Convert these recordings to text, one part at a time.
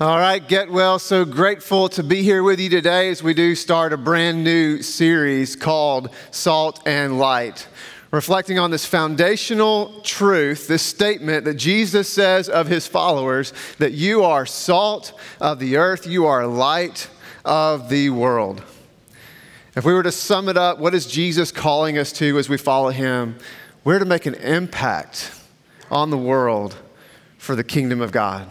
All right, Gatewell. So grateful to be here with you today as we do start a brand new series called Salt and Light. Reflecting on this foundational truth, this statement that Jesus says of his followers that you are salt of the earth, you are light of the world. If we were to sum it up, what is Jesus calling us to as we follow him? We're to make an impact on the world for the kingdom of God.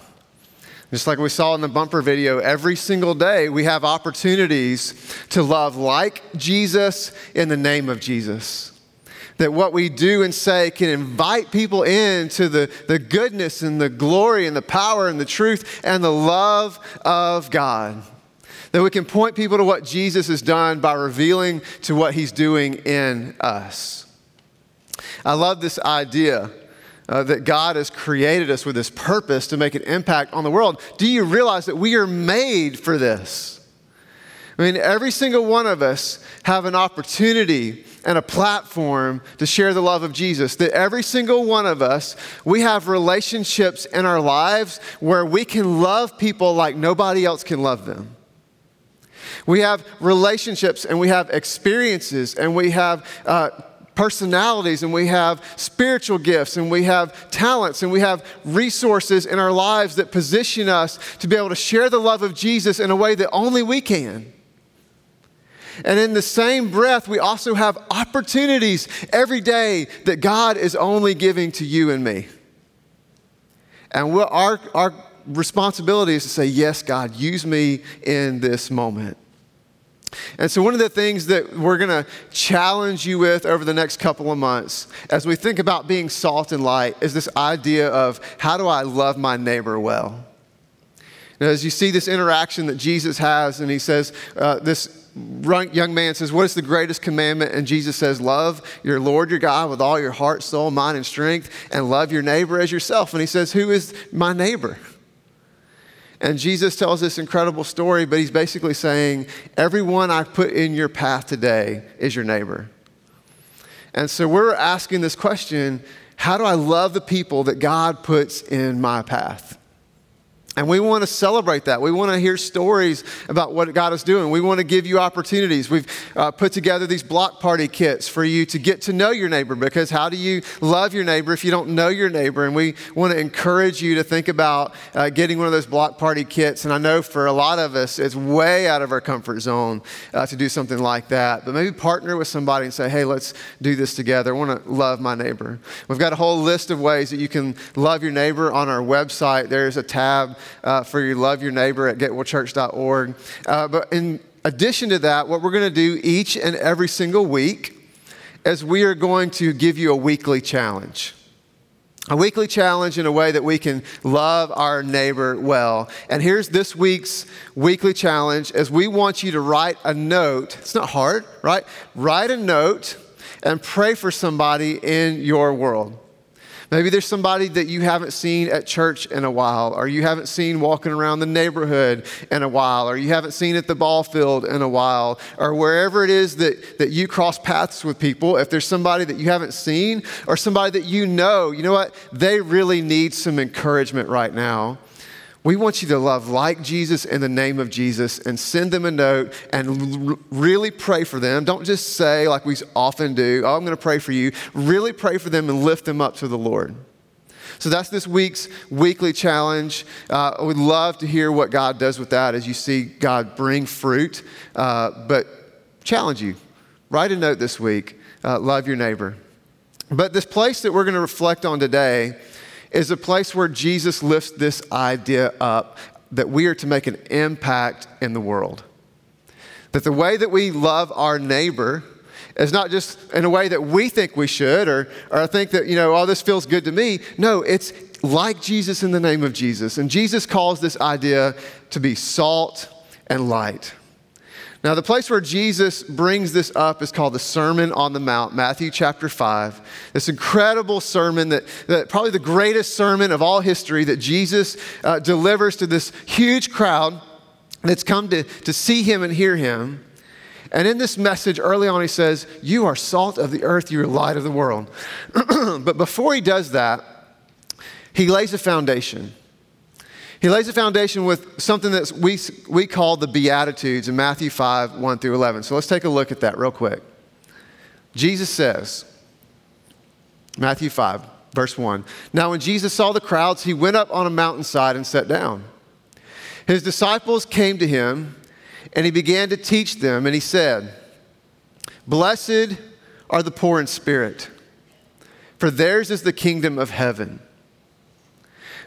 Just like we saw in the bumper video, every single day we have opportunities to love like Jesus in the name of Jesus. That what we do and say can invite people into the, the goodness and the glory and the power and the truth and the love of God. That we can point people to what Jesus has done by revealing to what he's doing in us. I love this idea uh, that God has created us with this purpose to make an impact on the world. Do you realize that we are made for this? I mean, every single one of us have an opportunity and a platform to share the love of Jesus. That every single one of us, we have relationships in our lives where we can love people like nobody else can love them. We have relationships and we have experiences and we have uh, personalities and we have spiritual gifts and we have talents and we have resources in our lives that position us to be able to share the love of Jesus in a way that only we can. And in the same breath, we also have opportunities every day that God is only giving to you and me. And our, our responsibility is to say, Yes, God, use me in this moment. And so, one of the things that we're going to challenge you with over the next couple of months as we think about being salt and light is this idea of how do I love my neighbor well? Now, as you see this interaction that Jesus has, and he says, uh, this young man says, What is the greatest commandment? And Jesus says, Love your Lord your God with all your heart, soul, mind, and strength, and love your neighbor as yourself. And he says, Who is my neighbor? And Jesus tells this incredible story, but he's basically saying, Everyone I put in your path today is your neighbor. And so we're asking this question how do I love the people that God puts in my path? And we want to celebrate that. We want to hear stories about what God is doing. We want to give you opportunities. We've uh, put together these block party kits for you to get to know your neighbor because how do you love your neighbor if you don't know your neighbor? And we want to encourage you to think about uh, getting one of those block party kits. And I know for a lot of us, it's way out of our comfort zone uh, to do something like that. But maybe partner with somebody and say, hey, let's do this together. I want to love my neighbor. We've got a whole list of ways that you can love your neighbor on our website. There's a tab uh, for your love your neighbor at gatewellchurch.org. Uh, but in addition to that, what we're going to do each and every single week is we are going to give you a weekly challenge. A weekly challenge in a way that we can love our neighbor well. And here's this week's weekly challenge as we want you to write a note. It's not hard, right? Write a note and pray for somebody in your world. Maybe there's somebody that you haven't seen at church in a while, or you haven't seen walking around the neighborhood in a while, or you haven't seen at the ball field in a while, or wherever it is that, that you cross paths with people. If there's somebody that you haven't seen, or somebody that you know, you know what? They really need some encouragement right now. We want you to love like Jesus in the name of Jesus and send them a note and really pray for them. Don't just say, like we often do, oh, I'm going to pray for you. Really pray for them and lift them up to the Lord. So that's this week's weekly challenge. Uh, I would love to hear what God does with that as you see God bring fruit. Uh, but challenge you write a note this week, uh, love your neighbor. But this place that we're going to reflect on today is a place where Jesus lifts this idea up that we are to make an impact in the world. That the way that we love our neighbor is not just in a way that we think we should or, or I think that, you know, oh, this feels good to me. No, it's like Jesus in the name of Jesus. And Jesus calls this idea to be salt and light. Now, the place where Jesus brings this up is called the Sermon on the Mount, Matthew chapter 5. This incredible sermon that, that probably the greatest sermon of all history that Jesus uh, delivers to this huge crowd that's come to, to see him and hear him. And in this message, early on, he says, You are salt of the earth, you are light of the world. but before he does that, he lays a foundation. He lays a foundation with something that we, we call the Beatitudes in Matthew 5 1 through 11. So let's take a look at that real quick. Jesus says, Matthew 5, verse 1 Now, when Jesus saw the crowds, he went up on a mountainside and sat down. His disciples came to him, and he began to teach them, and he said, Blessed are the poor in spirit, for theirs is the kingdom of heaven.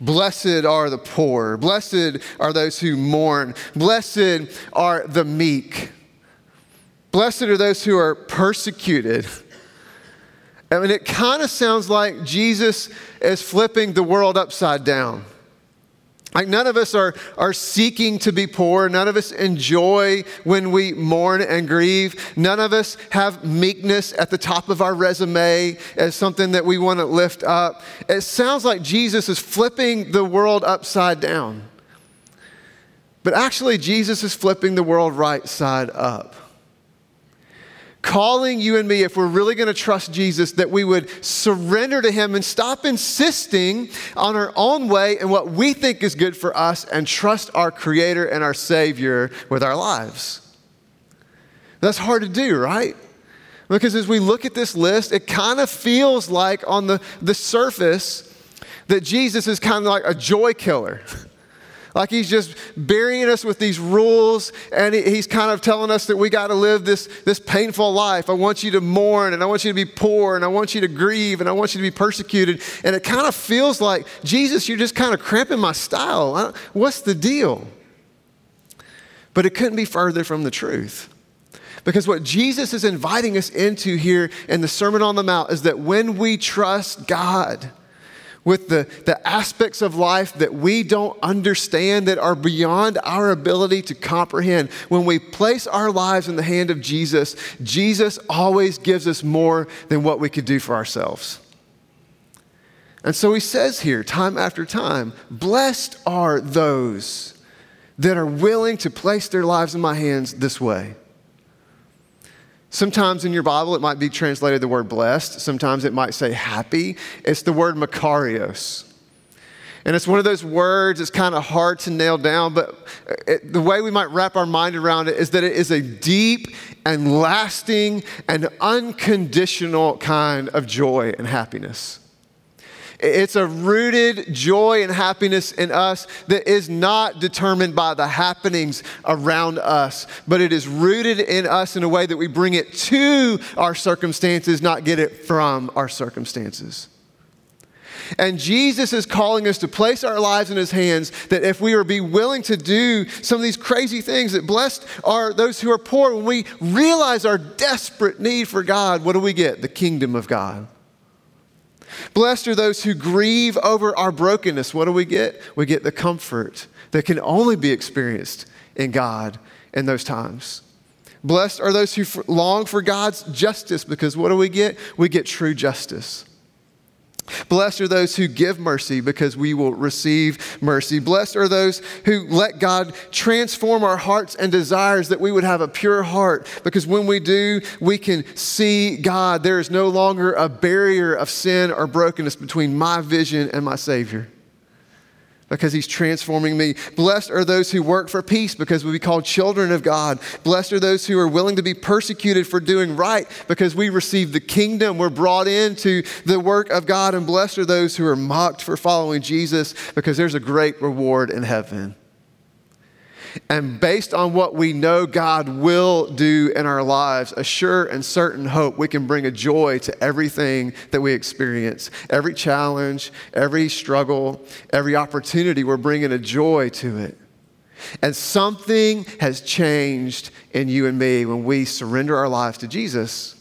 Blessed are the poor. Blessed are those who mourn. Blessed are the meek. Blessed are those who are persecuted. I mean, it kind of sounds like Jesus is flipping the world upside down. Like, none of us are, are seeking to be poor. None of us enjoy when we mourn and grieve. None of us have meekness at the top of our resume as something that we want to lift up. It sounds like Jesus is flipping the world upside down. But actually, Jesus is flipping the world right side up calling you and me, if we're really going to trust Jesus, that we would surrender to Him and stop insisting on our own way and what we think is good for us and trust our Creator and our Savior with our lives. That's hard to do, right? Because as we look at this list, it kind of feels like on the, the surface that Jesus is kind of like a joy killer. Like he's just burying us with these rules, and he's kind of telling us that we got to live this, this painful life. I want you to mourn, and I want you to be poor, and I want you to grieve, and I want you to be persecuted. And it kind of feels like, Jesus, you're just kind of cramping my style. What's the deal? But it couldn't be further from the truth. Because what Jesus is inviting us into here in the Sermon on the Mount is that when we trust God, with the, the aspects of life that we don't understand, that are beyond our ability to comprehend. When we place our lives in the hand of Jesus, Jesus always gives us more than what we could do for ourselves. And so he says here, time after time, blessed are those that are willing to place their lives in my hands this way. Sometimes in your Bible it might be translated the word blessed, sometimes it might say happy. It's the word makarios. And it's one of those words that's kind of hard to nail down, but uh, it, the way we might wrap our mind around it is that it is a deep and lasting and unconditional kind of joy and happiness. It's a rooted joy and happiness in us that is not determined by the happenings around us, but it is rooted in us in a way that we bring it to our circumstances, not get it from our circumstances. And Jesus is calling us to place our lives in His hands that if we are be willing to do some of these crazy things, that blessed are those who are poor. When we realize our desperate need for God, what do we get? The kingdom of God. Blessed are those who grieve over our brokenness. What do we get? We get the comfort that can only be experienced in God in those times. Blessed are those who long for God's justice because what do we get? We get true justice. Blessed are those who give mercy because we will receive mercy. Blessed are those who let God transform our hearts and desires that we would have a pure heart because when we do, we can see God. There is no longer a barrier of sin or brokenness between my vision and my Savior because he's transforming me. Blessed are those who work for peace because we be called children of God. Blessed are those who are willing to be persecuted for doing right because we receive the kingdom. We're brought into the work of God. And blessed are those who are mocked for following Jesus because there's a great reward in heaven. And based on what we know God will do in our lives, a sure and certain hope, we can bring a joy to everything that we experience. Every challenge, every struggle, every opportunity, we're bringing a joy to it. And something has changed in you and me when we surrender our lives to Jesus.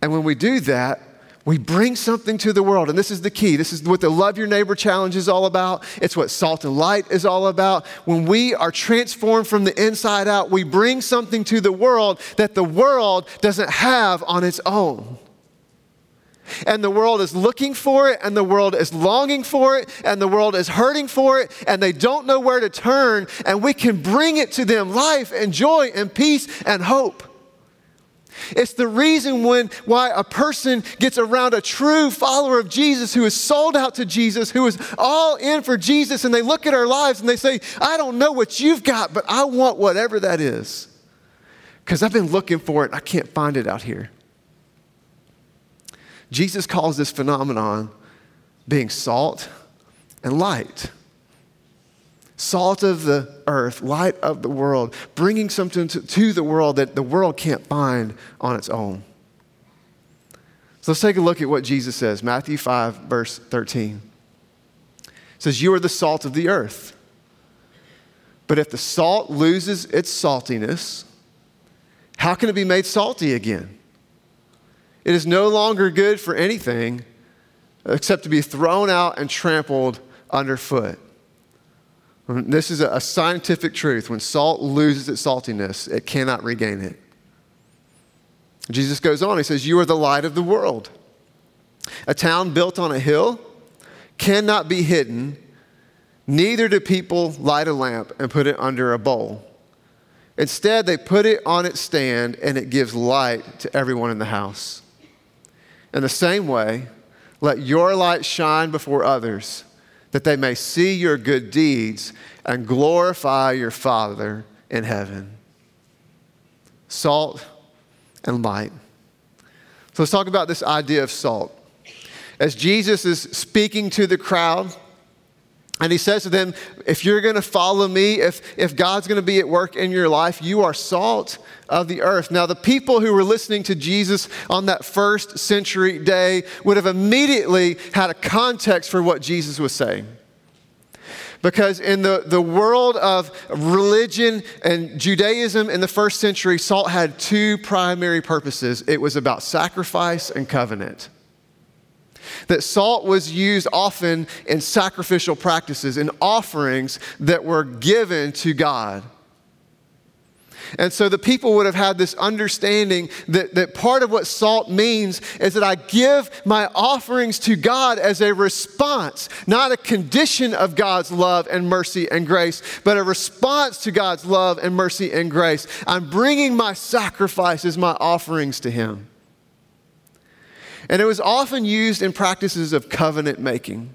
And when we do that, we bring something to the world. And this is the key. This is what the Love Your Neighbor Challenge is all about. It's what Salt and Light is all about. When we are transformed from the inside out, we bring something to the world that the world doesn't have on its own. And the world is looking for it, and the world is longing for it, and the world is hurting for it, and they don't know where to turn. And we can bring it to them life and joy and peace and hope. It's the reason when why a person gets around a true follower of Jesus who is sold out to Jesus, who is all in for Jesus, and they look at our lives and they say, I don't know what you've got, but I want whatever that is. Because I've been looking for it I can't find it out here. Jesus calls this phenomenon being salt and light salt of the earth, light of the world, bringing something to, to, the world that the world can't find on its own. So let's take a look at what Jesus says. Matthew 5, verse 13. It says, You are the salt of the earth. But if the salt loses its saltiness, how can it be made salty again? It is no longer good for anything except to be thrown out and trampled underfoot. Mhm. This is a scientific truth. When salt loses its saltiness, it cannot regain it. Jesus goes on, he says, You are the light of the world. A town built on a hill cannot be hidden, neither do people light a lamp and put it under a bowl. Instead, they put it on its stand and it gives light to everyone in the house. In the same way, let your light shine before others that they may see your good deeds and glorify your Father in heaven. Salt and light. So let's talk about this idea of salt. As Jesus is speaking to the crowd, and he says to them, If you're going to follow me, if, if God's going to be at work in your life, you are salt of the earth. Now, the people who were listening to Jesus on that first century day would have immediately had a context for what Jesus was saying. Because in the, the world of religion and Judaism in the first century, salt had two primary purposes it was about sacrifice and covenant that salt was used often in sacrificial practices, in offerings that were given to God. And so the people would have had this understanding that, that part of what salt means is that I give my offerings to God as a response, not a condition of God's love and mercy and grace, but a response to God's love and mercy and grace. I'm bringing my sacrifices, my offerings to Him. And it was often used in practices of covenant making,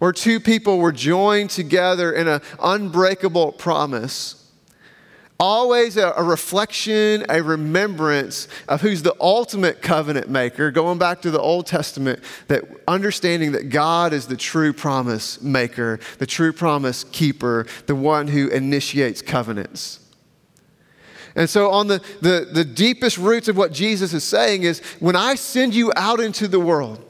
where two people were joined together in an unbreakable promise. Always a, a, reflection, a remembrance of who's the ultimate covenant maker, going back to the Old Testament, that understanding that God is the true promise maker, the true promise keeper, the one who initiates covenants. And so, on the, the, the deepest roots of what Jesus is saying is when I send you out into the world,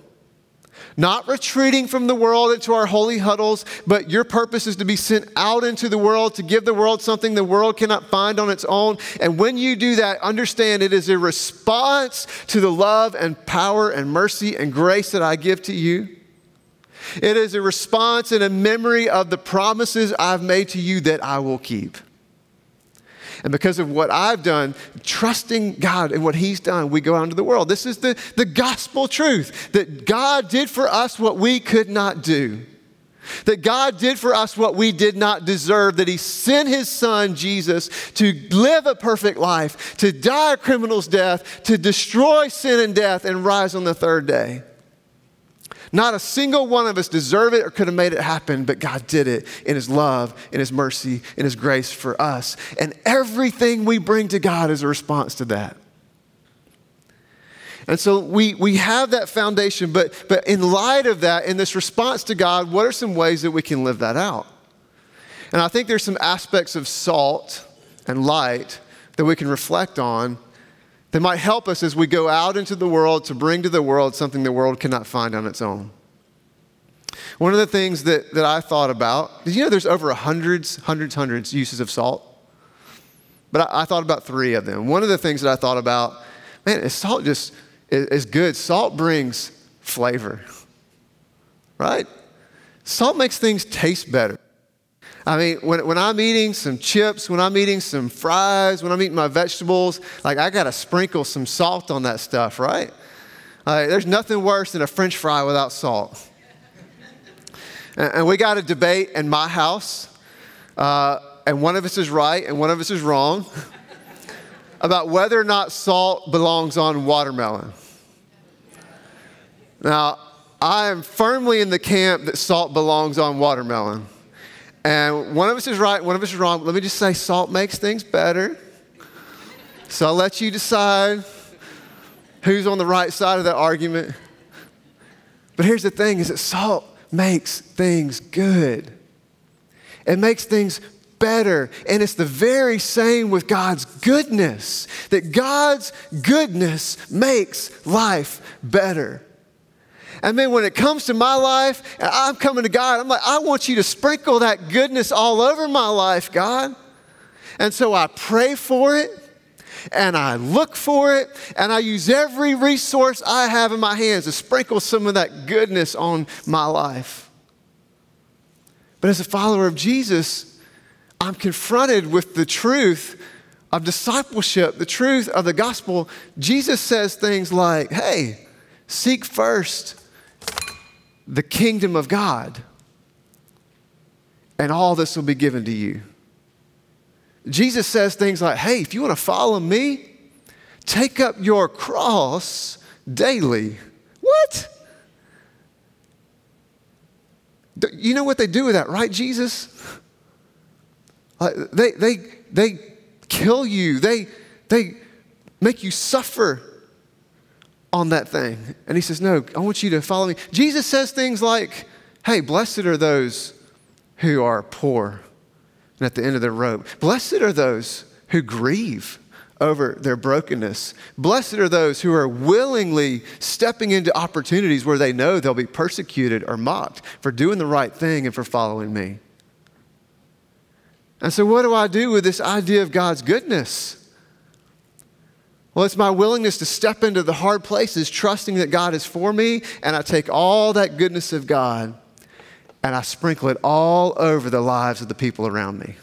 not retreating from the world into our holy huddles, but your purpose is to be sent out into the world to give the world something the world cannot find on its own. And when you do that, understand it is a response to the love and power and mercy and grace that I give to you. It is a response and a memory of the promises I've made to you that I will keep. And because of what I've done, trusting God and what He's done, we go out into the world. This is the, the gospel truth that God did for us what we could not do. That God did for us what we did not deserve, that He sent His Son, Jesus, to live a perfect life, to die a criminal's death, to destroy sin and death, and rise on the third day. Not a single one of us deserve it or could have made it happen, but God did it in His love, in His mercy, in His grace for us. And everything we bring to God is a response to that. And so we, we have that foundation, but, but in light of that, in this response to God, what are some ways that we can live that out? And I think there's some aspects of salt and light that we can reflect on that might help us as we go out into the world to bring to the world something the world cannot find on its own. One of the things that, that I thought about, did you know there's over hundreds, hundreds, hundreds uses of salt? But I, I, thought about three of them. One of the things that I thought about, man, is salt just is, is good. Salt brings flavor, right? Salt makes things taste better. I mean, when, when I'm eating some chips, when I'm eating some fries, when I'm eating my vegetables, like I got to sprinkle some salt on that stuff, right? Uh, there's nothing worse than a french fry without salt. and, and, we got a debate in my house, uh, and one of us is right and one of us is wrong about whether or not salt belongs on watermelon. Now, I am firmly in the camp that salt belongs on watermelon. And one of us is right, one of us is wrong. Let me just say salt makes things better. So I'll let you decide who's on the right side of that argument. But here's the thing is that salt makes things good. It makes things better. And it's the very same with God's goodness, that God's goodness makes life better. And then when it comes to my life, and I'm coming to God, I'm like, I want you to sprinkle that goodness all over my life, God. And so I pray for it and I look for it and I use every resource I have in my hands to sprinkle some of that goodness on my life. But as a follower of Jesus, I'm confronted with the truth of discipleship, the truth of the gospel. Jesus says things like, hey, seek first the kingdom of God, and all this will be given to you. Jesus says things like, hey, if you want to follow me, take up your cross daily. What? You know what they do with that, right, Jesus? they, they, they kill you, they, they make you suffer on that thing. And he says, No, I want you to follow me. Jesus says things like, Hey, blessed are those who are poor and at the end of their rope. Blessed are those who grieve over their brokenness. Blessed are those who are willingly stepping into opportunities where they know they'll be persecuted or mocked for doing the right thing and for following me. And so, what do I do with this idea of God's goodness? Well, it's my willingness to step into the hard places, trusting that God is for me, and I take all that goodness of God and I sprinkle it all over the lives of the people around me.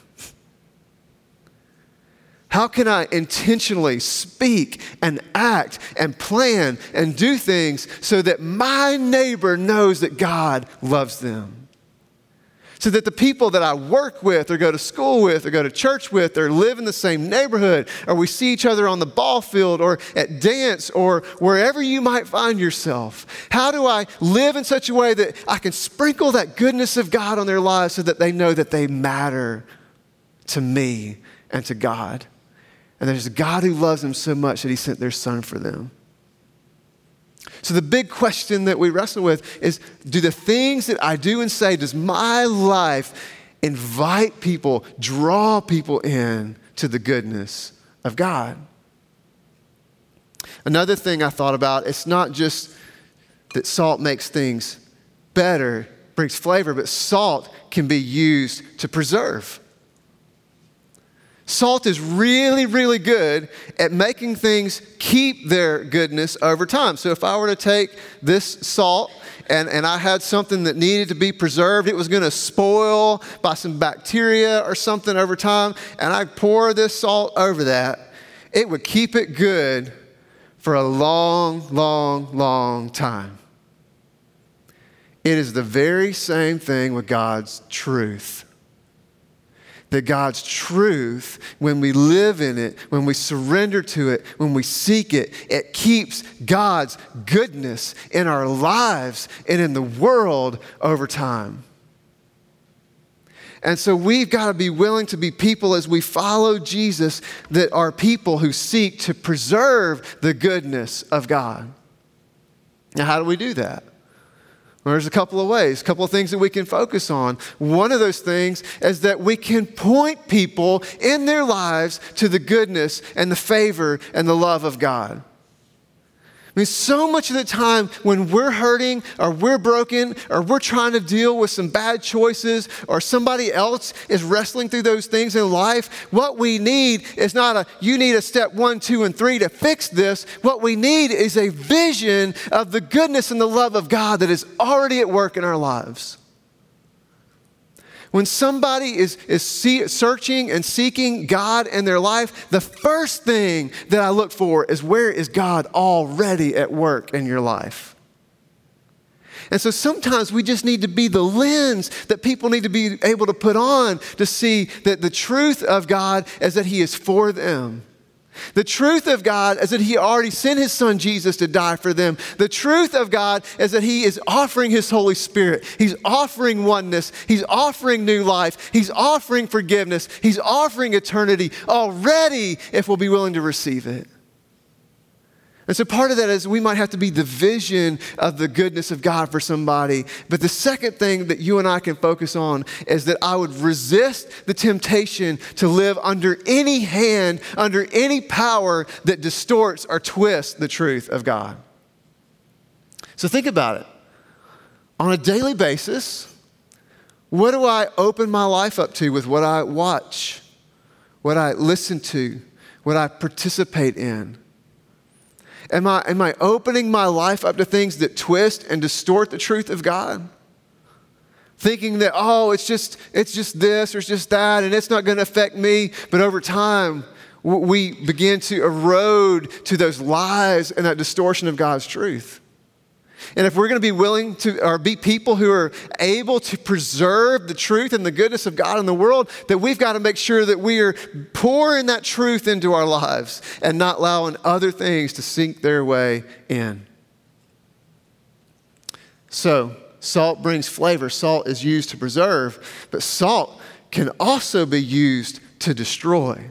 How can I intentionally speak and act and plan and do things so that my neighbor knows that God loves them? So that the people that I work with or go to school with or go to church with or live in the same neighborhood or we see each other on the ball field or at dance or wherever you might find yourself, how do I live in such a way that I can sprinkle that goodness of God on their lives so that they know that they matter to me and to God? And there's a God who loves them so much that he sent their son for them. So, the big question that we wrestle with is do the things that I do and say, does my life invite people, draw people in to the goodness of God? Another thing I thought about, it's not just that salt makes things better, brings flavor, but salt can be used to preserve. Salt is really, really good at making things keep their goodness over time. So if I were to take this salt and, and I had something that needed to be preserved, it was going to spoil by some bacteria or something over time, and I pour this salt over that, it would keep it good for a long, long, long time. It is the very same thing with God's truth that God's truth, when we live in it, when we surrender to it, when we seek it, it keeps God's goodness in our lives and in the world over time. And so we've got to be willing to be people as we follow Jesus that are people who seek to preserve the goodness of God. Now, how do we do that? Well, there's a couple of ways, a couple of things that we can focus on. One of those things is that we can point people in their lives to the goodness and the favor and the love of God. I mean, so much of the time when we're hurting or we're broken or we're trying to deal with some bad choices or somebody else is wrestling through those things in life, what we need is not a, you need a step one, two, and three to fix this. What we need is a vision of the goodness and the love of God that is already at work in our lives. When somebody is, is see, searching and seeking God in their life, the first thing that I look for is where is God already at work in your life? And so sometimes we just need to be the lens that people need to be able to put on to see that the truth of God is that He is for them. The truth of God is that He already sent His Son Jesus to die for them. The truth of God is that He is offering His Holy Spirit. He's offering oneness. He's offering new life. He's offering forgiveness. He's offering eternity already if we'll be willing to receive it. And so part of that is we might have to be the vision of the goodness of God for somebody. But the second thing that you and I can focus on is that I would resist the temptation to live under any hand, under any power that distorts or twists the truth of God. So think about it. On a daily basis, what do I open my life up to with what I watch, what I listen to, what I participate in? Am I, am I opening my life up to things that twist and distort the truth of God? Thinking that, oh, it's just, it's just this or it's just that, and it's not going to affect me. But over time, we begin to erode to those lies and that distortion of God's truth. And if we're going to be willing to, or be people who are able to preserve the truth and the goodness of God in the world, that we've got to make sure that we are pouring that truth into our lives and not allowing other things to sink their way in. So, salt brings flavor. Salt is used to preserve, but salt can also be used to destroy.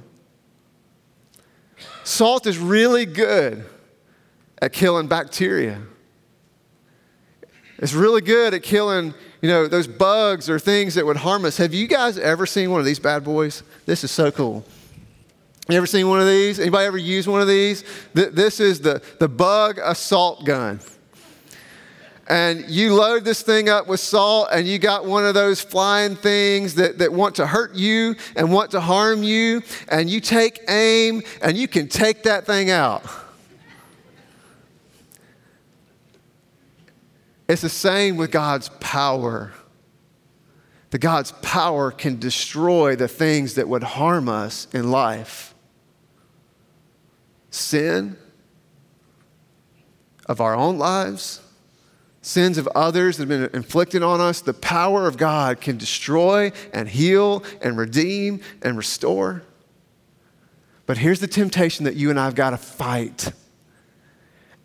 Salt is really good at killing bacteria. It's really good at killing, you know, those bugs or things that would harm us. Have you guys ever seen one of these bad boys? This is so cool. You ever seen one of these? Anybody ever use one of these? This is the, the Bug-A-Salt gun. And you load this thing up with salt, and you got one of those flying things that, that want to hurt you and want to harm you, and you take aim, and you can take that thing out. It's the same with God's power. That God's power can destroy the things that would harm us in life. Sin of our own lives, sins of others that have been inflicted on us, the power of God can destroy and heal and redeem and restore. But here's the temptation that you and I have got to fight.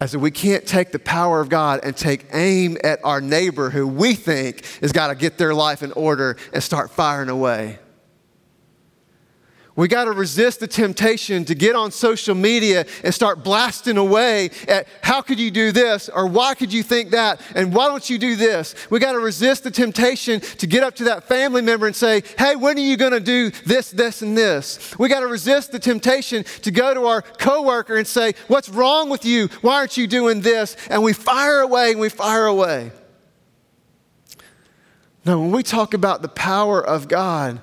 I said, we can't take the power of God and take aim at our neighbor who we think has got to get their life in order and start firing away. We got to resist the temptation to get on social media and start blasting away at how could you do this or why could you think that and why don't you do this? We got to resist the temptation to get up to that family member and say, hey, when are you going to do this, this, and this? We got to resist the temptation to go to our coworker and say, what's wrong with you? Why aren't you doing this? And we fire away and we fire away. Now, when we talk about the power of God,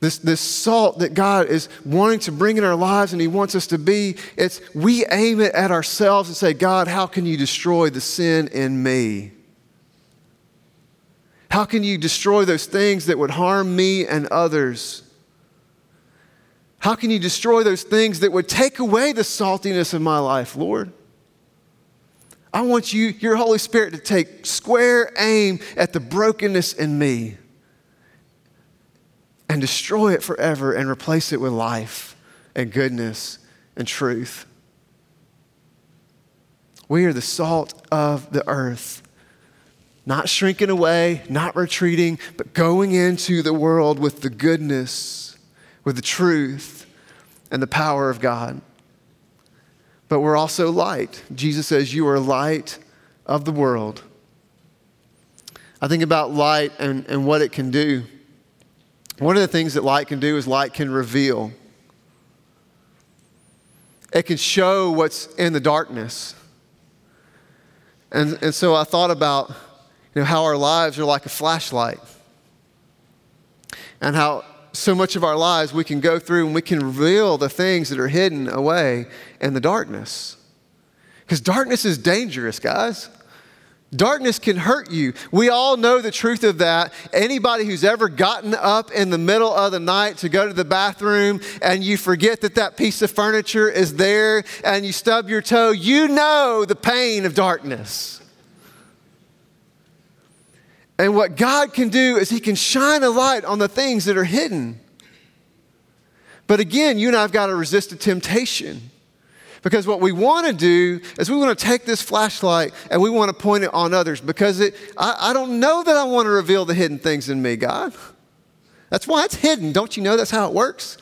this, this salt that God is wanting to bring in our lives and He wants us to be, it's we aim it at ourselves and say, God, how can you destroy the sin in me? How can you destroy those things that would harm me and others? How can you destroy those things that would take away the saltiness of my life, Lord? I want you, your Holy Spirit, to take square aim at the brokenness in me and destroy it forever and replace it with life and goodness and truth. We are the salt of the earth, not shrinking away, not retreating, but going into the world with the goodness, with the truth, and the power of God. But we're also light. Jesus says, You are light of the world. I think about light and, and what it can do. One of the things that light can do is light can reveal. It can show what's in the darkness. And, and so I thought about you know, how our lives are like a flashlight and how so much of our lives we can go through and we can reveal the things that are hidden away in the darkness. Because darkness is dangerous, guys. Darkness can hurt you. We all know the truth of that. Anybody who's ever gotten up in the middle of the night to go to the bathroom and you forget that that piece of furniture is there and you stub your toe, you know the pain of darkness. And what God can do is He can shine a light on the things that are hidden. But again, you and I have got to resist the temptation. Because what we want to do is we want to take this flashlight and we want to point it on others because it, I, I don't know that I want to reveal the hidden things in me, God. That's why it's hidden. Don't you know that's how it works?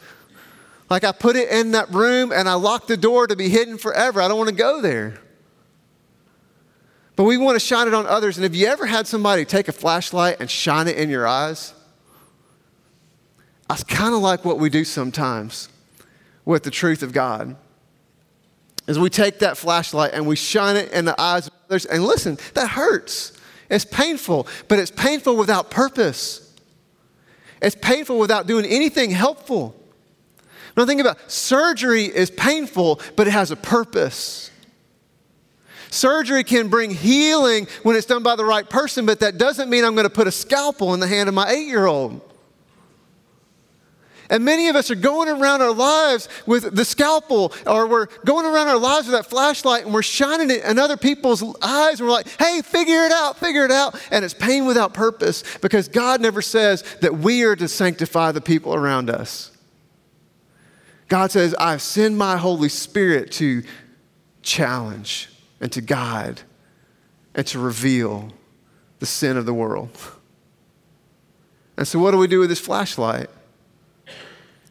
Like I put it in that room and I lock the door to be hidden forever. I don't want to go there. But we want to shine it on others. And have you ever had somebody take a flashlight and shine it in your eyes? That's kind of like what we do sometimes with the truth of God. As we take that flashlight and we shine it in the eyes of others, and listen, that hurts. It's painful, but it's painful without purpose. It's painful without doing anything helpful. Now, think about surgery is painful, but it has a purpose. Surgery can bring healing when it's done by the right person, but that doesn't mean I'm going to put a scalpel in the hand of my eight year old. And many of us are going around our lives with the scalpel, or we're going around our lives with that flashlight and we're shining it in other people's eyes, and we're like, hey, figure it out, figure it out. And it's pain without purpose because God never says that we are to sanctify the people around us. God says, I send my Holy Spirit to challenge and to guide and to reveal the sin of the world. And so, what do we do with this flashlight?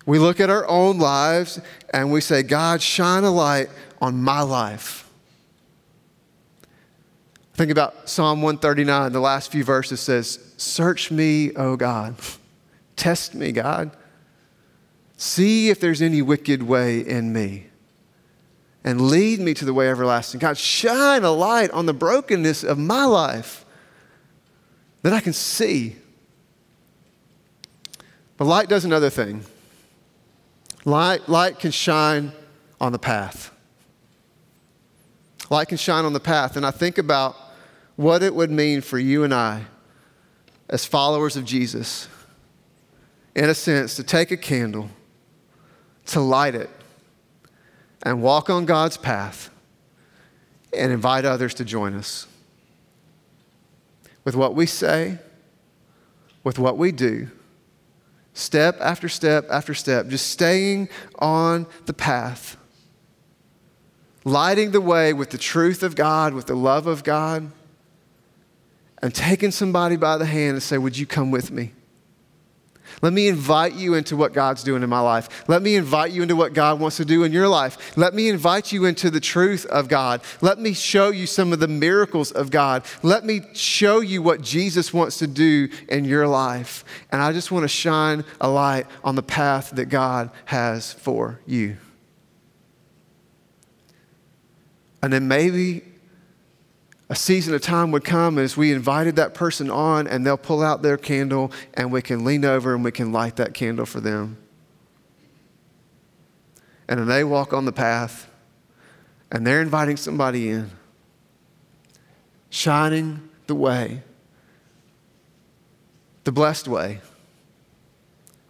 We look at our own lives and we say, God, shine a light on my life. Think about Psalm 139, the last few verses says, Search me, O God. Test me, God. See if there's any wicked way in me and lead me to the way everlasting. God, shine a light on the brokenness of my life that I can see. But light does another thing light, light can shine on the path. Light can shine on the path. And I think about what it would mean for you and I as followers of Jesus, in a sense, to take a candle, to light it, and walk on God's path and invite others to join us. With what we say, with what we do, step after step after step, just staying on the path, lighting the way with the truth of God, with the love of God, and taking somebody by the hand and say, Would you come with me? Let me invite you into what God's doing in my life. Let me invite you into what God wants to do in your life. Let me invite you into the truth of God. Let me show you some of the miracles of God. Let me show you what Jesus wants to do in your life. And I just want to shine a light on the path that God has for you. And then maybe a season of time would come as we invited that person on and they'll pull out their candle and we can lean over and we can light that candle for them. And then they walk on the path and they're inviting somebody in, shining the way, the blessed way.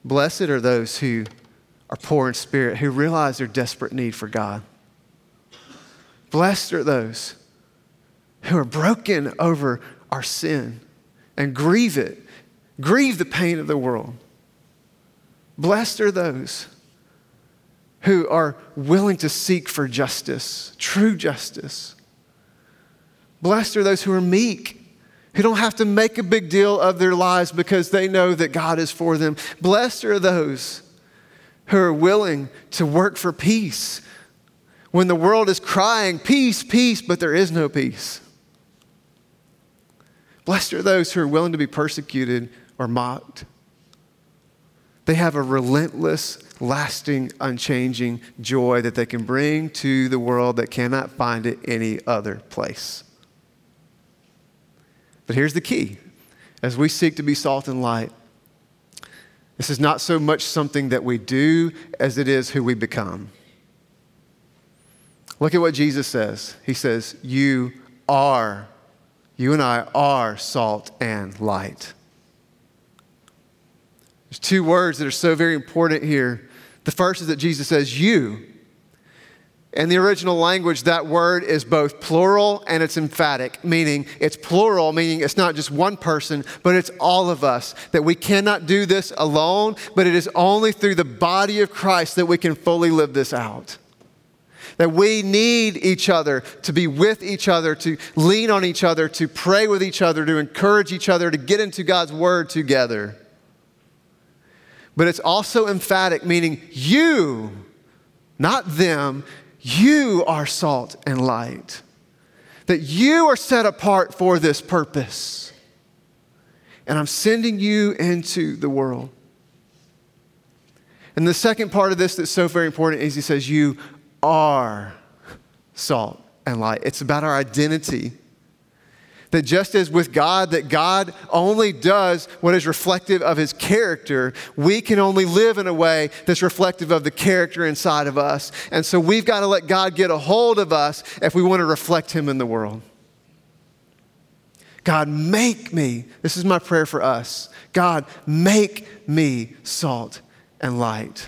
Blessed are those who are poor in spirit, who realize their desperate need for God. Blessed are those who are broken over our sin and grieve it, grieve the pain of the world. Blessed are those who are willing to seek for justice, true justice. Blessed are those who are meek, who don't have to make a big deal of their lives because they know that God is for them. Blessed are those who are willing to work for peace when the world is crying, Peace, peace, but there is no peace. Blessed are those who are willing to be persecuted or mocked. They have a relentless, lasting, unchanging joy that they can bring to the world that cannot find it any other place. But here's the key as we seek to be salt and light, this is not so much something that we do as it is who we become. Look at what Jesus says. He says, You are, you and I are salt and light. There's two words that are so very important here. The first is that Jesus says, You. In the original language, that word is both plural and it's emphatic, meaning it's plural, meaning it's not just one person, but it's all of us. That we cannot do this alone, but it is only through the body of Christ that we can fully live this out. That we need each other to be with each other, to lean on each other, to pray with each other, to encourage each other, to get into God's word together. But it's also emphatic, meaning you, not them, you are salt and light. That you are set apart for this purpose. And I'm sending you into the world. And the second part of this that's so very important is he says, You are salt and light. It's about our identity. That just as with God, that God only does what is reflective of his character, we can only live in a way that's reflective of the character inside of us. And so we've got to let God get a hold of us if we want to reflect him in the world. God, make me, this is my prayer for us. God, make me salt and light.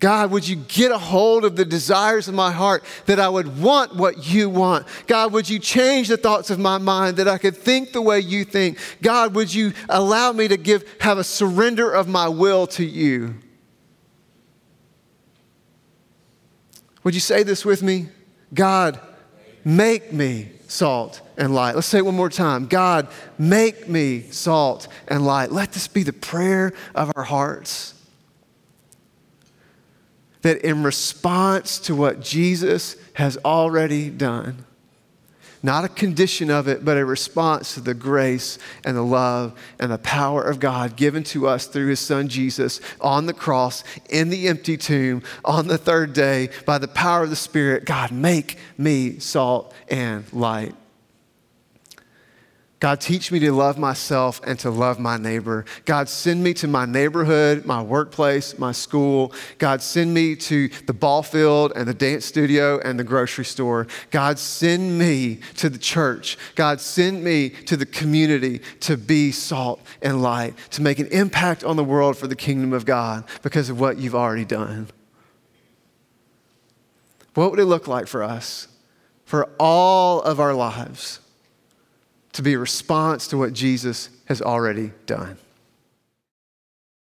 God, would you get a hold of the desires of my heart that I would want what you want? God, would you change the thoughts of my mind that I could think the way you think? God, would you allow me to give, have a surrender of my will to you? Would you say this with me? God, make me salt and light. Let's say it one more time. God, make me salt and light. Let this be the prayer of our hearts that in response to what Jesus has already done, not a condition of it, but a response to the grace and the love and the power of God given to us through his son Jesus on the cross, in the empty tomb, on the third day, by the power of the Spirit. God, make me salt and light. God, teach me to love myself and to love my neighbor. God, send me to my neighborhood, my workplace, my school. God, send me to the ball field and the dance studio and the grocery store. God, send me to the church. God, send me to the community to be salt and light, to make an impact on the world for the kingdom of God because of what you've already done. What would it look like for us, for all of our lives? To be a response to what Jesus has already done.